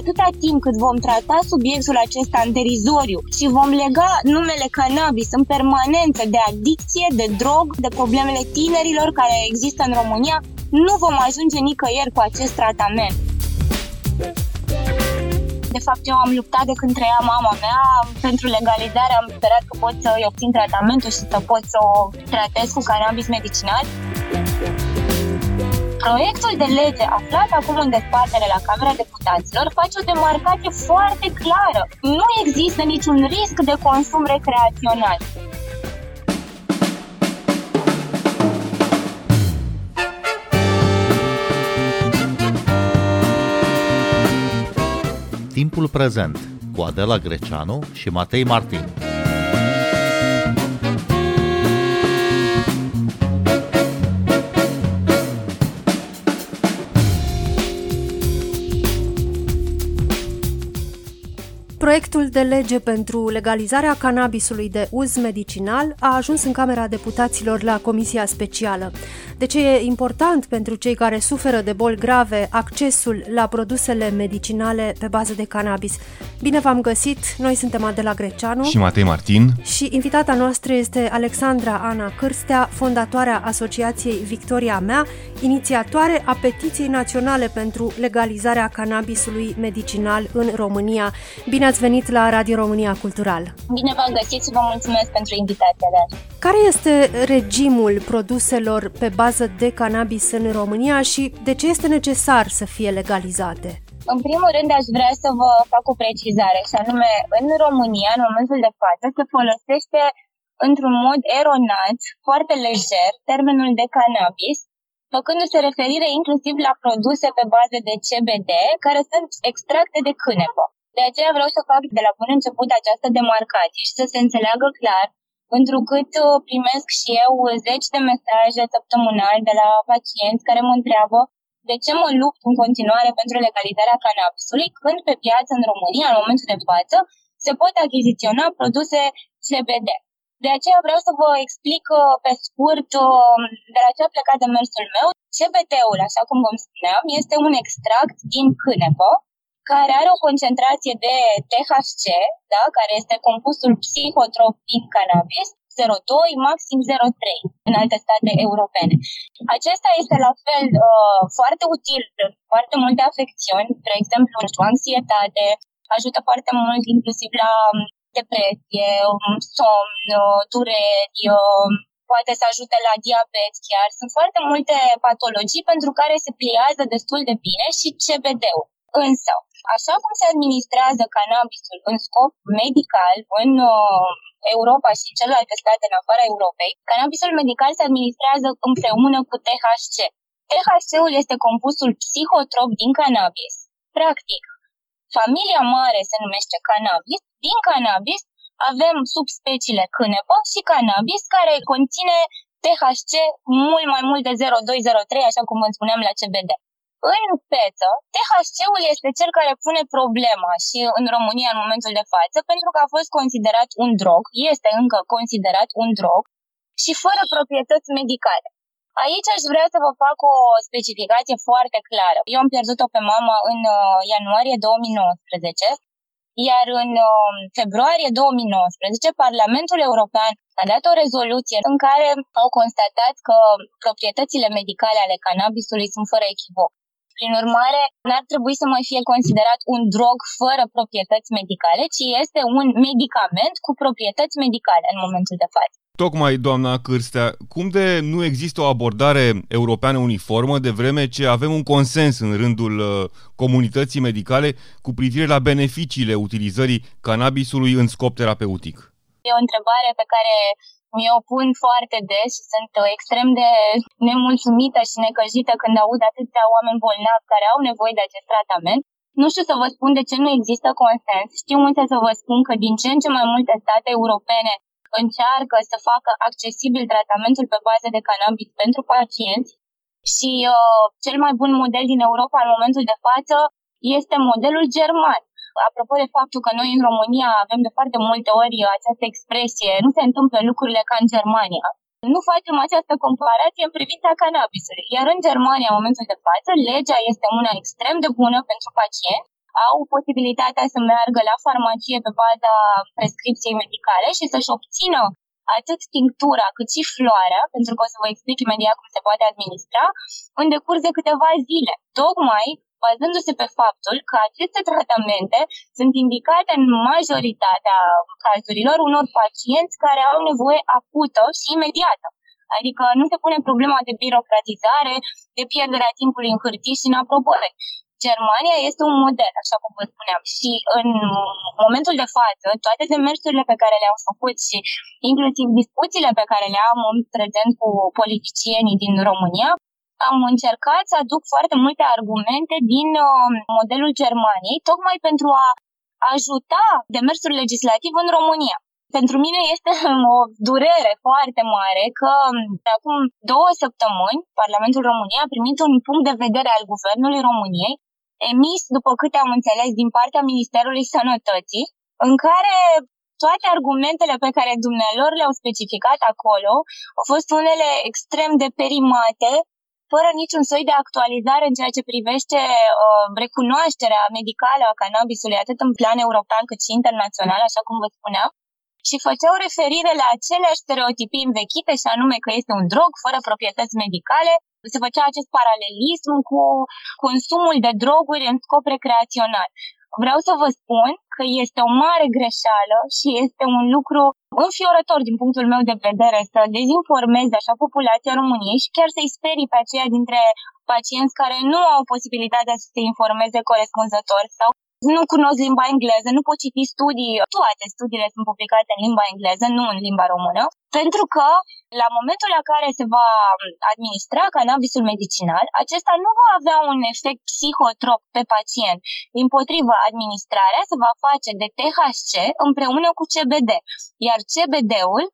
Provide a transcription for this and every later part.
atâta timp cât vom trata subiectul acesta în derizoriu și vom lega numele cannabis în permanență de adicție, de drog, de problemele tinerilor care există în România, nu vom ajunge nicăieri cu acest tratament. De fapt, eu am luptat de când trăia mama mea pentru legalizare. Am sperat că pot să-i obțin tratamentul și să pot să o tratez cu cannabis medicinal. Proiectul de lege aflat acum în dezbatere la Camera Deputaților face o demarcație foarte clară. Nu există niciun risc de consum recreațional. Timpul prezent cu Adela Greceanu și Matei Martin. Proiectul de lege pentru legalizarea cannabisului de uz medicinal a ajuns în Camera Deputaților la Comisia Specială. De ce e important pentru cei care suferă de boli grave accesul la produsele medicinale pe bază de cannabis? Bine v-am găsit! Noi suntem Adela Greceanu și Matei Martin și invitata noastră este Alexandra Ana Cârstea, fondatoarea Asociației Victoria Mea, inițiatoare a petiției naționale pentru legalizarea cannabisului medicinal în România. Bine ați venit la Radio România Cultural! Bine v-am găsit și vă mulțumesc pentru invitația de Care este regimul produselor pe bază de cannabis în România și de ce este necesar să fie legalizate? În primul rând aș vrea să vă fac o precizare și anume în România în momentul de față se folosește într-un mod eronat, foarte lejer, termenul de cannabis, făcându-se referire inclusiv la produse pe bază de CBD care sunt extracte de cânepă. De aceea vreau să fac de la bun început această demarcație și să se înțeleagă clar, întrucât uh, primesc și eu zeci de mesaje săptămânal de la pacienți care mă întreabă de ce mă lupt în continuare pentru legalizarea cannabisului, când pe piață în România, în momentul de față, se pot achiziționa produse CBD. De aceea vreau să vă explic uh, pe scurt uh, de la ce a plecat de mersul meu. CBD-ul, așa cum vă spuneam, este un extract din cânepă care are o concentrație de THC, da, care este compusul psihotrop din cannabis, 0,2, maxim 0,3 în alte state europene. Acesta este la fel uh, foarte util în foarte multe afecțiuni, de exemplu, anxietate, ajută foarte mult inclusiv la um, depresie, um, somn, uh, dureri, uh, poate să ajute la diabet chiar. Sunt foarte multe patologii pentru care se pliază destul de bine și CBD-ul. Însă, așa cum se administrează cannabisul în scop medical în uh, Europa și în celelalte state în afara Europei, cannabisul medical se administrează împreună cu THC. THC-ul este compusul psihotrop din cannabis. Practic, familia mare se numește cannabis. Din cannabis avem subspeciile cânepă și cannabis care conține THC mult mai mult de 0,203, așa cum vă spuneam la CBD. În peță, THC-ul este cel care pune problema și în România în momentul de față, pentru că a fost considerat un drog, este încă considerat un drog și fără proprietăți medicale. Aici aș vrea să vă fac o specificație foarte clară. Eu am pierdut-o pe mama în uh, ianuarie 2019, iar în uh, februarie 2019 Parlamentul European a dat o rezoluție în care au constatat că proprietățile medicale ale cannabisului sunt fără echivoc. Prin urmare, n-ar trebui să mai fie considerat un drog fără proprietăți medicale, ci este un medicament cu proprietăți medicale în momentul de față. Tocmai, doamna Cârstea, cum de nu există o abordare europeană uniformă, de vreme ce avem un consens în rândul uh, comunității medicale cu privire la beneficiile utilizării cannabisului în scop terapeutic? E o întrebare pe care mi-o pun foarte des și sunt extrem de nemulțumită și necăjită când aud atâția oameni bolnavi care au nevoie de acest tratament. Nu știu să vă spun de ce nu există consens. Știu însă să vă spun că din ce în ce mai multe state europene încearcă să facă accesibil tratamentul pe bază de cannabis pentru pacienți și uh, cel mai bun model din Europa în momentul de față este modelul german apropo de faptul că noi în România avem de foarte multe ori această expresie, nu se întâmplă lucrurile ca în Germania. Nu facem această comparație în privința cannabisului. Iar în Germania, în momentul de față, legea este una extrem de bună pentru pacient, au posibilitatea să meargă la farmacie pe baza prescripției medicale și să-și obțină atât tinctura cât și floarea, pentru că o să vă explic imediat cum se poate administra, în decurs de câteva zile, tocmai bazându-se pe faptul că aceste tratamente sunt indicate în majoritatea cazurilor unor pacienți care au nevoie acută și imediată. Adică nu se pune problema de birocratizare, de pierderea timpului în hârtii și în aprobări. Germania este un model, așa cum vă spuneam, și în momentul de față, toate demersurile pe care le-am făcut și inclusiv discuțiile pe care le am în prezent cu politicienii din România, am încercat să aduc foarte multe argumente din uh, modelul Germaniei, tocmai pentru a ajuta demersul legislativ în România. Pentru mine este o durere foarte mare că de acum două săptămâni Parlamentul României a primit un punct de vedere al Guvernului României emis, după câte am înțeles, din partea Ministerului Sănătății, în care toate argumentele pe care dumnealor le-au specificat acolo au fost unele extrem de perimate, fără niciun soi de actualizare în ceea ce privește uh, recunoașterea medicală a cannabisului, atât în plan european cât și internațional, așa cum vă spuneam, și făceau referire la aceleași stereotipii învechite, și anume că este un drog fără proprietăți medicale, se făcea acest paralelism cu consumul de droguri în scop recreațional. Vreau să vă spun că este o mare greșeală și este un lucru înfiorător din punctul meu de vedere să dezinformeze așa populația României și chiar să-i sperii pe aceia dintre pacienți care nu au posibilitatea să se informeze corespunzător sau nu cunosc limba engleză, nu pot citi studii, toate studiile sunt publicate în limba engleză, nu în limba română, pentru că la momentul la care se va administra cannabisul medicinal, acesta nu va avea un efect psihotrop pe pacient. Din potrivă, administrarea se va face de THC împreună cu CBD, iar CBD-ul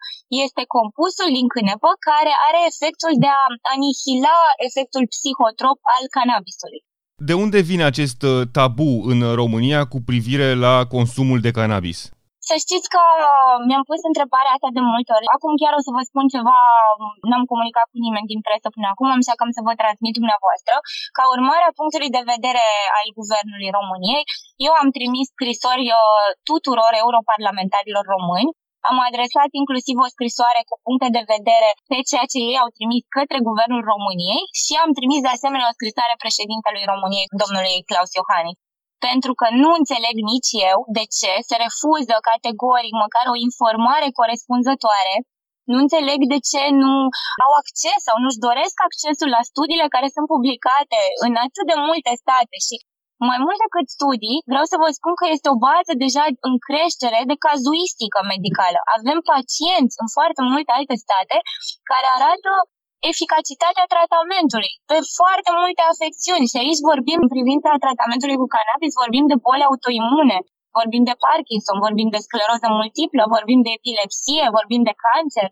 este compusul din cânepă care are efectul de a anihila efectul psihotrop al cannabisului. De unde vine acest uh, tabu în România cu privire la consumul de cannabis? Să știți că uh, mi-am pus întrebarea asta de multe ori. Acum chiar o să vă spun ceva, n-am comunicat cu nimeni din presă până acum, așa că am să vă transmit dumneavoastră. Ca urmare a punctului de vedere al Guvernului României, eu am trimis scrisori uh, tuturor europarlamentarilor români am adresat inclusiv o scrisoare cu puncte de vedere pe ceea ce ei au trimis către Guvernul României și am trimis de asemenea o scrisoare președintelui României, domnului Claus Iohannis. Pentru că nu înțeleg nici eu de ce se refuză categoric măcar o informare corespunzătoare nu înțeleg de ce nu au acces sau nu-și doresc accesul la studiile care sunt publicate în atât de multe state și mai mult decât studii, vreau să vă spun că este o bază deja în creștere de cazuistică medicală. Avem pacienți în foarte multe alte state care arată eficacitatea tratamentului pe foarte multe afecțiuni. Și aici vorbim, în privința tratamentului cu cannabis, vorbim de boli autoimune, vorbim de Parkinson, vorbim de scleroză multiplă, vorbim de epilepsie, vorbim de cancer.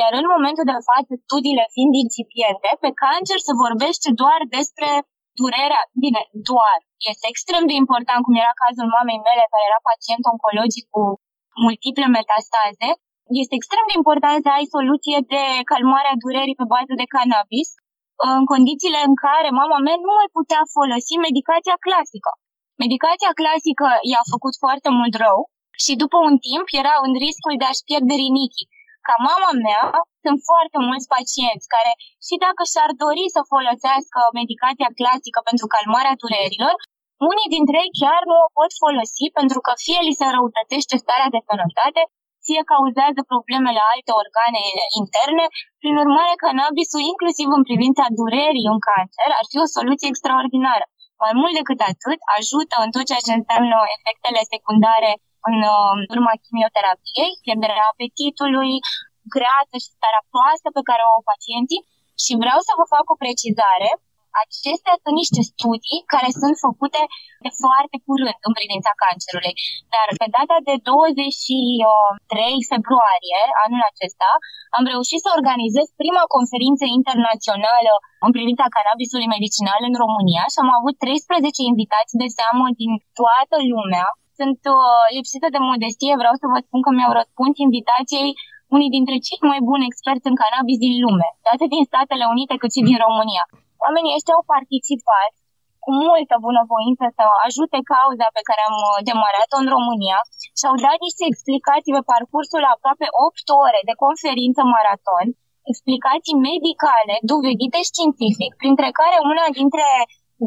Iar în momentul de față, studiile fiind incipiente, pe cancer se vorbește doar despre durerea, bine, doar. Este extrem de important, cum era cazul mamei mele, care era pacient oncologic cu multiple metastaze, este extrem de important să ai soluție de calmare a durerii pe bază de cannabis, în condițiile în care mama mea nu mai putea folosi medicația clasică. Medicația clasică i-a făcut foarte mult rău și după un timp era în riscul de a-și pierde rinichii. Ca mama mea, sunt foarte mulți pacienți care, și dacă și-ar dori să folosească medicația clasică pentru calmarea durerilor, unii dintre ei chiar nu o pot folosi pentru că fie li se răutătește starea de sănătate, fie cauzează probleme la alte organe interne. Prin urmare, cannabisul, inclusiv în privința durerii în cancer, ar fi o soluție extraordinară. Mai mult decât atât, ajută în tot ceea ce înseamnă efectele secundare în uh, urma chimioterapiei, pierderea apetitului, greață și starea proastă pe care o au pacienții. Și vreau să vă fac o precizare. Acestea sunt niște studii care sunt făcute de foarte curând în privința cancerului. Dar pe data de 23 februarie anul acesta am reușit să organizez prima conferință internațională în privința cannabisului medicinal în România și am avut 13 invitați de seamă din toată lumea sunt uh, lipsită de modestie, vreau să vă spun că mi-au răspuns invitației unii dintre cei mai buni experți în cannabis din lume, atât din Statele Unite cât și din România. Oamenii ăștia au participat cu multă bunăvoință să ajute cauza pe care am uh, demarat-o în România și au dat niște explicații pe parcursul aproape 8 ore de conferință maraton, explicații medicale, dovedite științific, printre care una dintre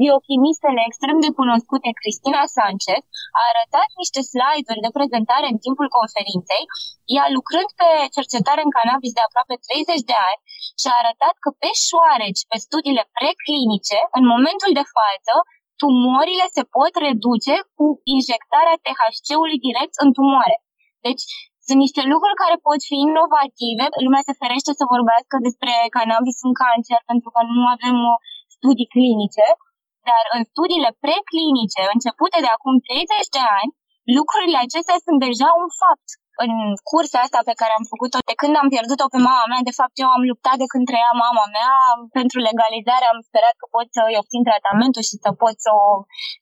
biochimistele extrem de cunoscute, Cristina Sanchez, a arătat niște slide-uri de prezentare în timpul conferinței, ea lucrând pe cercetare în cannabis de aproape 30 de ani și a arătat că pe șoareci, pe studiile preclinice, în momentul de față, tumorile se pot reduce cu injectarea THC-ului direct în tumoare. Deci, sunt niște lucruri care pot fi inovative. Lumea se ferește să vorbească despre cannabis în cancer pentru că nu avem uh, studii clinice, dar în studiile preclinice, începute de acum 30 de ani, lucrurile acestea sunt deja un fapt. În cursa asta pe care am făcut-o de când am pierdut-o pe mama mea, de fapt eu am luptat de când trăia mama mea pentru legalizare, am sperat că pot să-i obțin tratamentul și să pot să o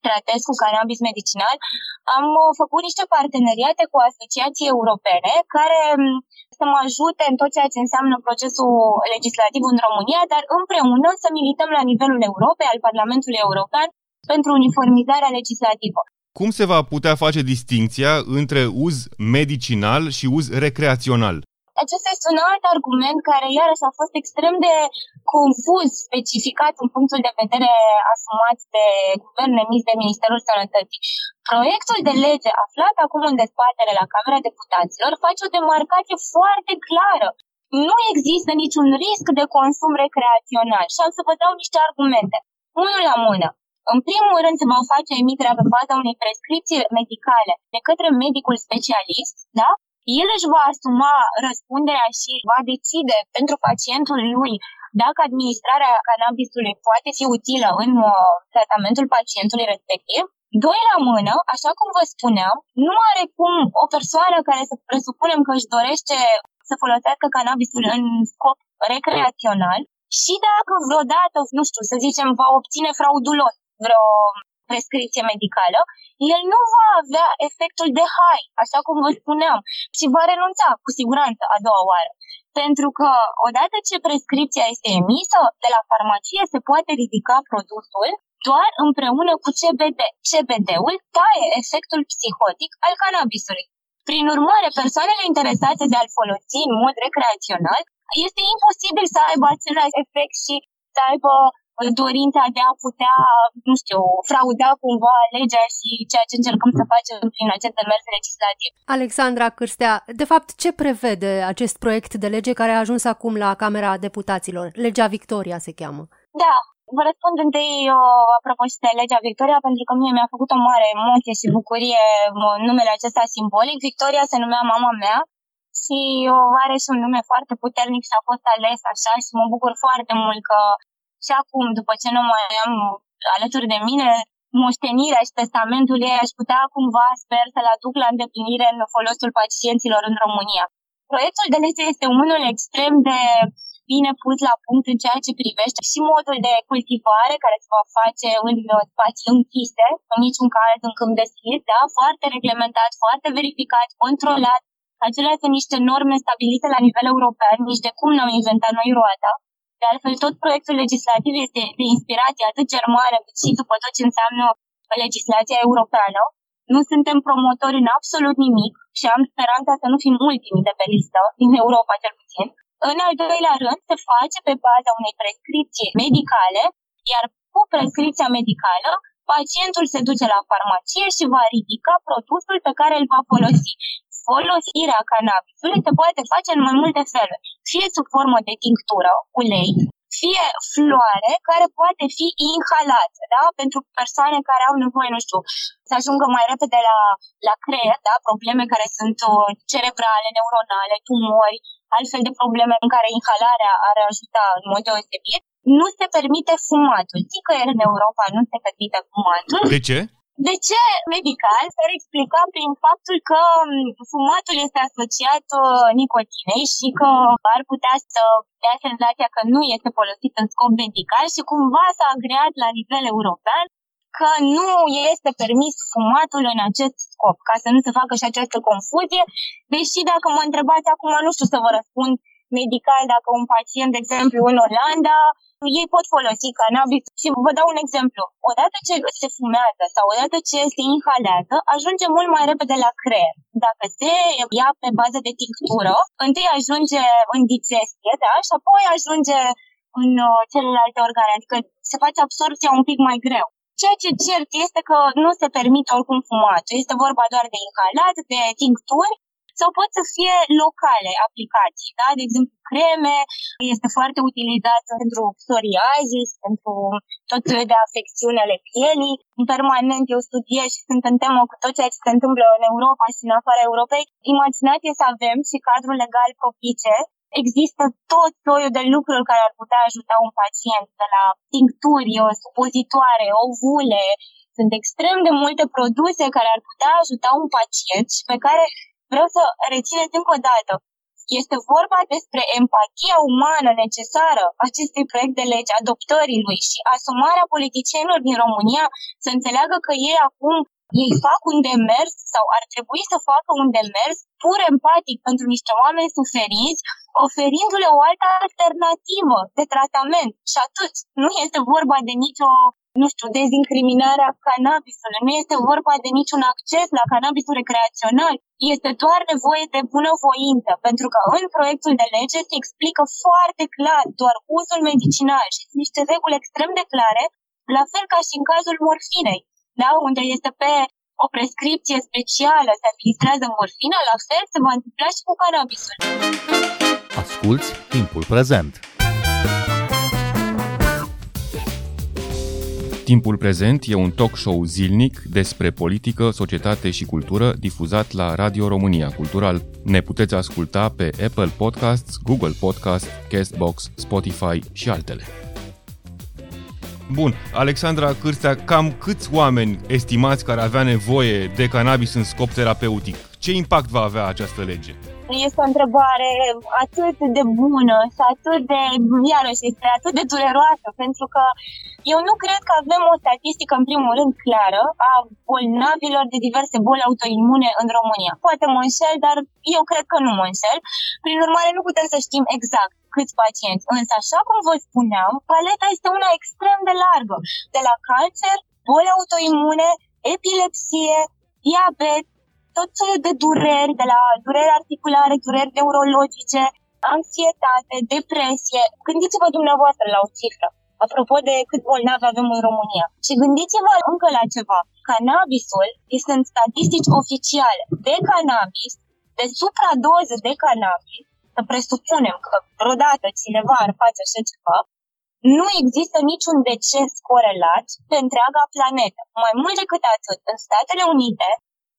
tratez cu cannabis medicinal. Am uh, făcut niște parteneriate cu asociații europene care mm, să mă ajute în tot ceea ce înseamnă procesul legislativ în România, dar împreună să milităm la nivelul Europei, al Parlamentului European, pentru uniformizarea legislativă. Cum se va putea face distinția între uz medicinal și uz recreațional? Acesta este un alt argument care iarăși a fost extrem de confuz specificat în punctul de vedere asumat de guvern emis de Ministerul Sănătății. Proiectul de lege aflat acum în dezbatere la Camera Deputaților face o demarcație foarte clară. Nu există niciun risc de consum recreațional și am să vă dau niște argumente. Unul la mână. În primul rând se va face emiterea pe baza unei prescripții medicale de către medicul specialist, da? El își va asuma răspunderea și va decide pentru pacientul lui dacă administrarea cannabisului poate fi utilă în uh, tratamentul pacientului respectiv. Doi la mână, așa cum vă spuneam, nu are cum o persoană care să presupunem că își dorește să folosească cannabisul în scop recreațional și dacă vreodată, nu știu, să zicem, va obține fraudulos vreo prescripție medicală, el nu va avea efectul de high, așa cum vă spuneam, și va renunța cu siguranță a doua oară. Pentru că odată ce prescripția este emisă de la farmacie, se poate ridica produsul doar împreună cu CBD. CBD-ul taie efectul psihotic al cannabisului. Prin urmare, persoanele interesate de a-l folosi în mod recreațional, este imposibil să aibă același efect și să aibă dorința de a putea, nu știu, frauda cumva legea și ceea ce încercăm să facem prin acest demers legislativ. Alexandra Cârstea, de fapt, ce prevede acest proiect de lege care a ajuns acum la Camera Deputaților? Legea Victoria se cheamă. Da, Vă răspund întâi uh, apropo și de legea Victoria, pentru că mie mi-a făcut o mare emoție și bucurie numele acesta simbolic. Victoria se numea mama mea și uh, are și un nume foarte puternic și a fost ales așa și mă bucur foarte mult că și acum, după ce nu mai am alături de mine, moștenirea și testamentul ei aș putea cumva, sper, să-l aduc la îndeplinire în folosul pacienților în România. Proiectul de lege este unul extrem de bine pus la punct în ceea ce privește și modul de cultivare care se va face în spații închise, în niciun caz în câmp deschis, da? foarte reglementat, foarte verificat, controlat. Acelea sunt niște norme stabilite la nivel european, nici de cum n-am inventat noi roata. De altfel, tot proiectul legislativ este de inspirație atât germană cât și după tot ce înseamnă legislația europeană. Nu suntem promotori în absolut nimic și am speranța să nu fim ultimii de pe listă, din Europa cel puțin. În al doilea rând, se face pe baza unei prescripții medicale, iar cu prescripția medicală, pacientul se duce la farmacie și va ridica produsul pe care îl va folosi folosirea cannabisului se poate face în mai multe feluri. Fie sub formă de tinctură, ulei, fie floare care poate fi inhalată, da? Pentru persoane care au nevoie, nu știu, să ajungă mai repede la, la creier, da? Probleme care sunt uh, cerebrale, neuronale, tumori, altfel de probleme în care inhalarea ar ajuta în mod deosebit. Nu se permite fumatul. Nicăieri în Europa nu se permite fumatul. De ce? De ce medical? S-ar explica prin faptul că mm, fumatul este asociat uh, nicotinei și că ar putea să dea senzația că nu este folosit în scop medical și cumva s-a agreat la nivel european că nu este permis fumatul în acest scop, ca să nu se facă și această confuzie, deși dacă mă întrebați acum, nu știu să vă răspund medical, dacă un pacient, de exemplu, în Olanda, ei pot folosi cannabis. Și vă dau un exemplu. Odată ce se fumează sau odată ce se inhalează, ajunge mult mai repede la creier. Dacă se ia pe bază de tinctură, întâi ajunge în digestie, da? Și apoi ajunge în uh, celelalte organe, adică se face absorpția un pic mai greu. Ceea ce cert este că nu se permite oricum fumatul. Este vorba doar de inhalat, de tincturi sau pot să fie locale aplicații, da? De exemplu, creme, este foarte utilizat pentru psoriazis, pentru tot felul de afecțiuni ale pielii. Permanent eu studiez și sunt în temă cu tot ceea ce se întâmplă în Europa și în afara Europei. Imaginați să avem și cadrul legal propice Există tot soiul de lucruri care ar putea ajuta un pacient, de la tincturi, supozitoare, ovule, sunt extrem de multe produse care ar putea ajuta un pacient și pe care vreau să rețineți încă o dată. Este vorba despre empatia umană necesară acestui proiect de lege, adoptării lui și asumarea politicienilor din România să înțeleagă că ei acum ei fac un demers sau ar trebui să facă un demers pur empatic pentru niște oameni suferiți, oferindu-le o altă alternativă de tratament. Și atât. Nu este vorba de nicio nu știu, dezincriminarea cannabisului, nu este vorba de niciun acces la cannabisul recreațional, este doar nevoie de bunăvoință, pentru că în proiectul de lege se explică foarte clar doar uzul medicinal și sunt niște reguli extrem de clare, la fel ca și în cazul morfinei, da? unde este pe o prescripție specială se administrează morfina, la fel se va întâmpla și cu cannabisul. Asculți timpul prezent! Timpul prezent e un talk show zilnic despre politică, societate și cultură difuzat la Radio România Cultural. Ne puteți asculta pe Apple Podcasts, Google Podcasts, Castbox, Spotify și altele. Bun, Alexandra Cârstea, cam câți oameni estimați care avea nevoie de cannabis în scop terapeutic? Ce impact va avea această lege? Este o întrebare atât de bună și atât de, iarăși, este atât de dureroasă, pentru că eu nu cred că avem o statistică, în primul rând, clară a bolnavilor de diverse boli autoimune în România. Poate mă înșel, dar eu cred că nu mă înșel. Prin urmare, nu putem să știm exact câți pacienți. Însă, așa cum vă spuneam, paleta este una extrem de largă. De la cancer, boli autoimune, epilepsie, diabet, tot felul de dureri, de la dureri articulare, dureri neurologice, anxietate, depresie. Gândiți-vă dumneavoastră la o cifră apropo de cât bolnavi avem în România. Și gândiți-vă încă la ceva. Cannabisul sunt statistici oficiale de cannabis, de supradoze de cannabis, să presupunem că vreodată cineva ar face așa ceva, nu există niciun deces corelat pe întreaga planetă. Mai mult decât atât, în Statele Unite,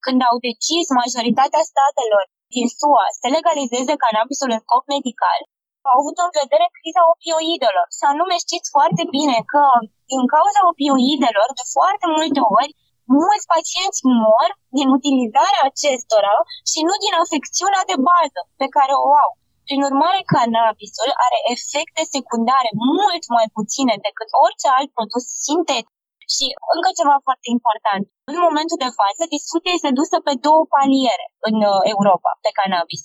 când au decis majoritatea statelor din SUA să legalizeze cannabisul în scop medical, au avut în vedere criza opioidelor. Și anume știți foarte bine că din cauza opioidelor, de foarte multe ori, mulți pacienți mor din utilizarea acestora și nu din afecțiunea de bază pe care o au. Prin urmare, cannabisul are efecte secundare mult mai puține decât orice alt produs sintetic. Și încă ceva foarte important. În momentul de față, discuția este dusă pe două paliere în uh, Europa, pe cannabis.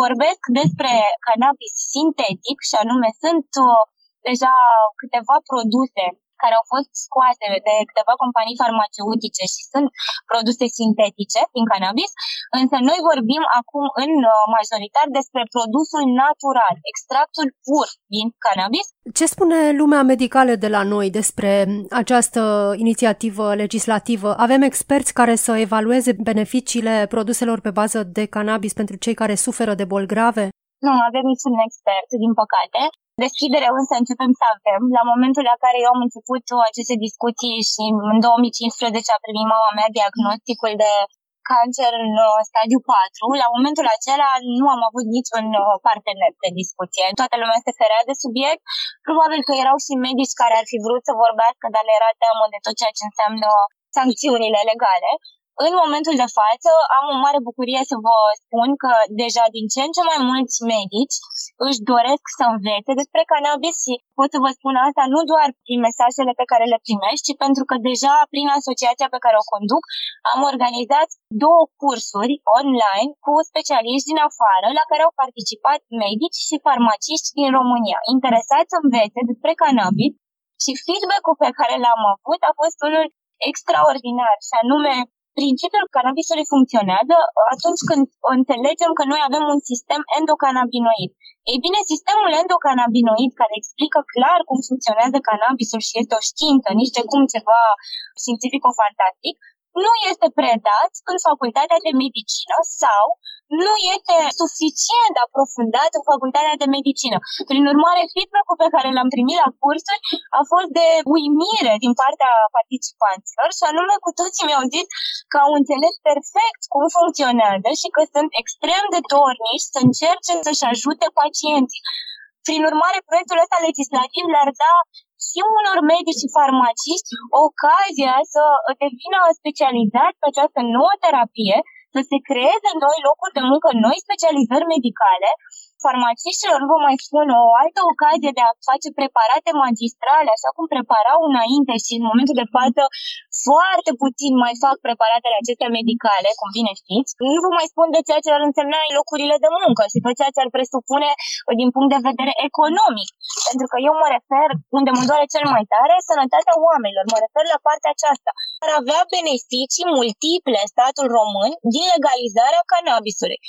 Vorbesc despre cannabis sintetic și anume sunt uh, deja câteva produse care au fost scoase de câteva companii farmaceutice și sunt produse sintetice din cannabis, însă noi vorbim acum în uh, majoritar despre produsul natural, extractul pur din cannabis. Ce spune lumea medicală de la noi despre această inițiativă legislativă? Avem experți care să evalueze beneficiile produselor pe bază de cannabis pentru cei care suferă de boli grave? Nu avem niciun expert, din păcate. Deschidere însă începem să avem. La momentul la care eu am început aceste discuții și în 2015 a primit mama mea diagnosticul de cancer în uh, stadiu 4, la momentul acela nu am avut niciun uh, partener de discuție. Toată lumea se ferea de subiect. Probabil că erau și medici care ar fi vrut să vorbească, dar le era teamă de tot ceea ce înseamnă sancțiunile legale. În momentul de față am o mare bucurie să vă spun că deja din ce în ce mai mulți medici își doresc să învețe despre cannabis și pot să vă spun asta nu doar prin mesajele pe care le primești, ci pentru că deja prin asociația pe care o conduc am organizat două cursuri online cu specialiști din afară la care au participat medici și farmaciști din România, interesați să învețe despre cannabis. Și feedback-ul pe care l-am avut a fost unul extraordinar, și anume principiul cannabisului funcționează atunci când înțelegem că noi avem un sistem endocannabinoid. Ei bine, sistemul endocannabinoid care explică clar cum funcționează cannabisul și este o știință, nici de cum ceva științifico-fantastic, nu este predat în facultatea de medicină sau nu este suficient de aprofundat în facultatea de medicină. Prin urmare, feedback-ul pe care l-am primit la cursuri a fost de uimire din partea participanților și anume cu toții mi-au zis că au înțeles perfect cum funcționează și că sunt extrem de dornici să încerce să-și ajute pacienții. Prin urmare, proiectul ăsta legislativ le-ar da și unor medici și farmaciști ocazia să devină specializați pe această nouă terapie, să se creeze noi locuri de muncă, noi specializări medicale farmaciștilor vă mai spun o altă ocazie de a face preparate magistrale, așa cum preparau înainte și în momentul de față foarte puțin mai fac preparatele acestea medicale, cum bine știți. Nu vă mai spun de ceea ce ar însemna locurile de muncă și tot ceea ce ar presupune din punct de vedere economic. Pentru că eu mă refer, unde mă doare cel mai tare, sănătatea oamenilor. Mă refer la partea aceasta. Ar avea beneficii multiple statul român din legalizarea cannabisului.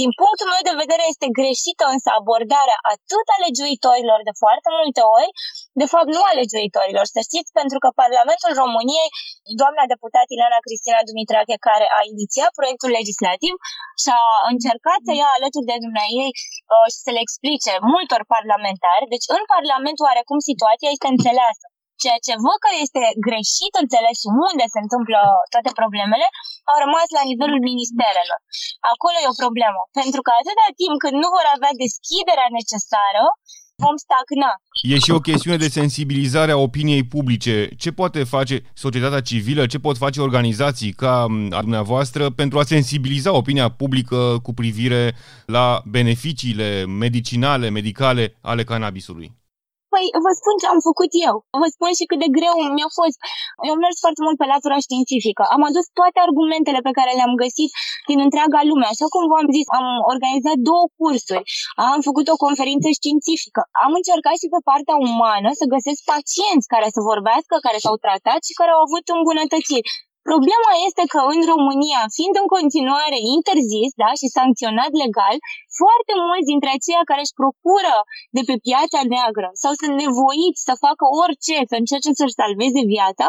Din punctul meu de vedere este greșită însă abordarea atât a legiuitorilor de foarte multe ori, de fapt nu a legiuitorilor, să știți, pentru că Parlamentul României, doamna deputat Ileana Cristina Dumitrache, care a inițiat proiectul legislativ și a încercat să ia alături de dumneai uh, și să le explice multor parlamentari, deci în Parlament oarecum situația este înțeleasă. Ceea ce văd că este greșit înțeles și unde se întâmplă toate problemele, au rămas la nivelul ministerelor. Acolo e o problemă, pentru că atâta timp când nu vor avea deschiderea necesară, vom stagna. E și o chestiune de sensibilizare a opiniei publice. Ce poate face societatea civilă, ce pot face organizații ca a dumneavoastră pentru a sensibiliza opinia publică cu privire la beneficiile medicinale, medicale ale cannabisului? Păi vă spun ce am făcut eu. Vă spun și cât de greu mi-a fost. Eu am mers foarte mult pe latura științifică. Am adus toate argumentele pe care le-am găsit din întreaga lume. Așa cum v-am zis, am organizat două cursuri. Am făcut o conferință științifică. Am încercat și pe partea umană să găsesc pacienți care să vorbească, care s-au tratat și care au avut îmbunătățiri. Problema este că în România, fiind în continuare interzis da, și sancționat legal, foarte mulți dintre aceia care își procură de pe piața neagră sau sunt nevoiți să facă orice, să încerce să-și salveze viața,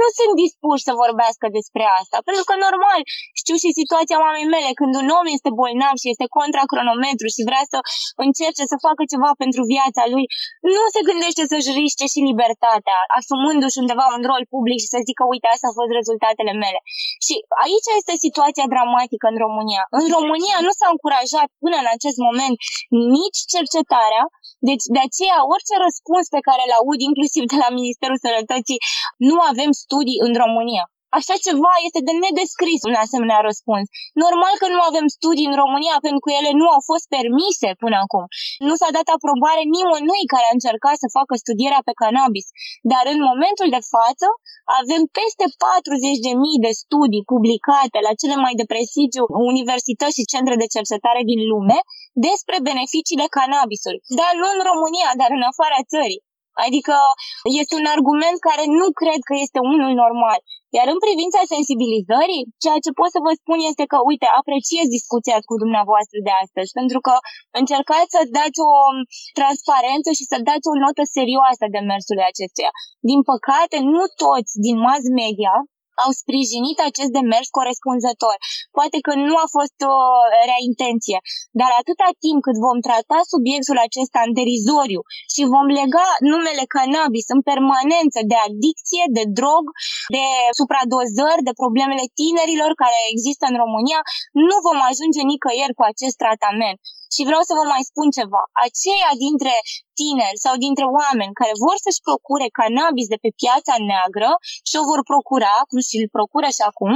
nu sunt dispuși să vorbească despre asta. Pentru că, normal, știu și situația mamei mele, când un om este bolnav și este contra cronometru și vrea să încerce să facă ceva pentru viața lui, nu se gândește să-și riște și libertatea, asumându-și undeva un rol public și să zică, uite, asta a fost rezultatele mele. Și aici este situația dramatică în România. În România nu s-a încurajat până în acest moment nici cercetarea, deci de aceea orice răspuns pe care îl aud, inclusiv de la Ministerul Sănătății, nu avem studii în România. Așa ceva este de nedescris un asemenea răspuns. Normal că nu avem studii în România pentru că ele nu au fost permise până acum. Nu s-a dat aprobare nimănui care a încercat să facă studierea pe cannabis. Dar în momentul de față avem peste 40.000 de studii publicate la cele mai de prestigiu universități și centre de cercetare din lume despre beneficiile cannabisului. Dar nu în România, dar în afara țării. Adică este un argument care nu cred că este unul normal. Iar în privința sensibilizării, ceea ce pot să vă spun este că, uite, apreciez discuția cu dumneavoastră de astăzi, pentru că încercați să dați o transparență și să dați o notă serioasă de mersului acestuia. Din păcate, nu toți din mass media au sprijinit acest demers corespunzător. Poate că nu a fost o rea intenție, dar atâta timp cât vom trata subiectul acesta în derizoriu și vom lega numele cannabis în permanență de adicție, de drog, de supradozări, de problemele tinerilor care există în România, nu vom ajunge nicăieri cu acest tratament. Și vreau să vă mai spun ceva. Aceia dintre tineri sau dintre oameni care vor să-și procure cannabis de pe piața neagră și o vor procura, cum și îl procură și acum,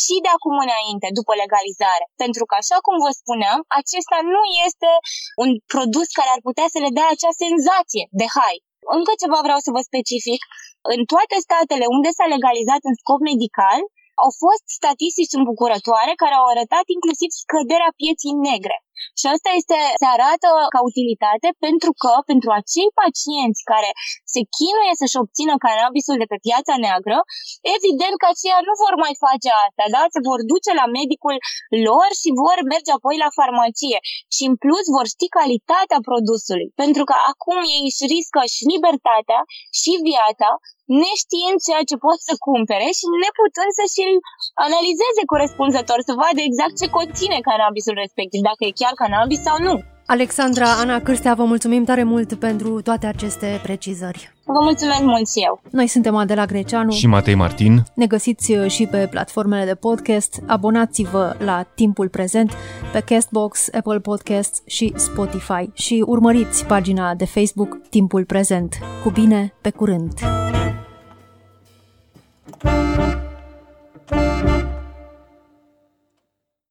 și de acum înainte, după legalizare. Pentru că, așa cum vă spuneam, acesta nu este un produs care ar putea să le dea acea senzație de hai. Încă ceva vreau să vă specific. În toate statele unde s-a legalizat în scop medical, au fost statistici îmbucurătoare care au arătat inclusiv scăderea pieții negre. Și asta este, se arată ca utilitate pentru că pentru acei pacienți care se chinuie să-și obțină cannabisul de pe piața neagră, evident că aceia nu vor mai face asta, da? Se vor duce la medicul lor și vor merge apoi la farmacie. Și în plus vor ști calitatea produsului, pentru că acum ei își riscă și libertatea și viața neștiind ceea ce pot să cumpere și neputând să și analizeze corespunzător, să vadă exact ce conține cannabisul respectiv, dacă e chiar cannabis sau nu. Alexandra, Ana Cârstea, vă mulțumim tare mult pentru toate aceste precizări. Vă mulțumesc mult și eu. Noi suntem Adela Greceanu și Matei Martin. Ne găsiți uh, și pe platformele de podcast. Abonați-vă la Timpul Prezent pe Castbox, Apple Podcasts și Spotify și urmăriți pagina de Facebook Timpul Prezent. Cu bine, pe curând! Thank you.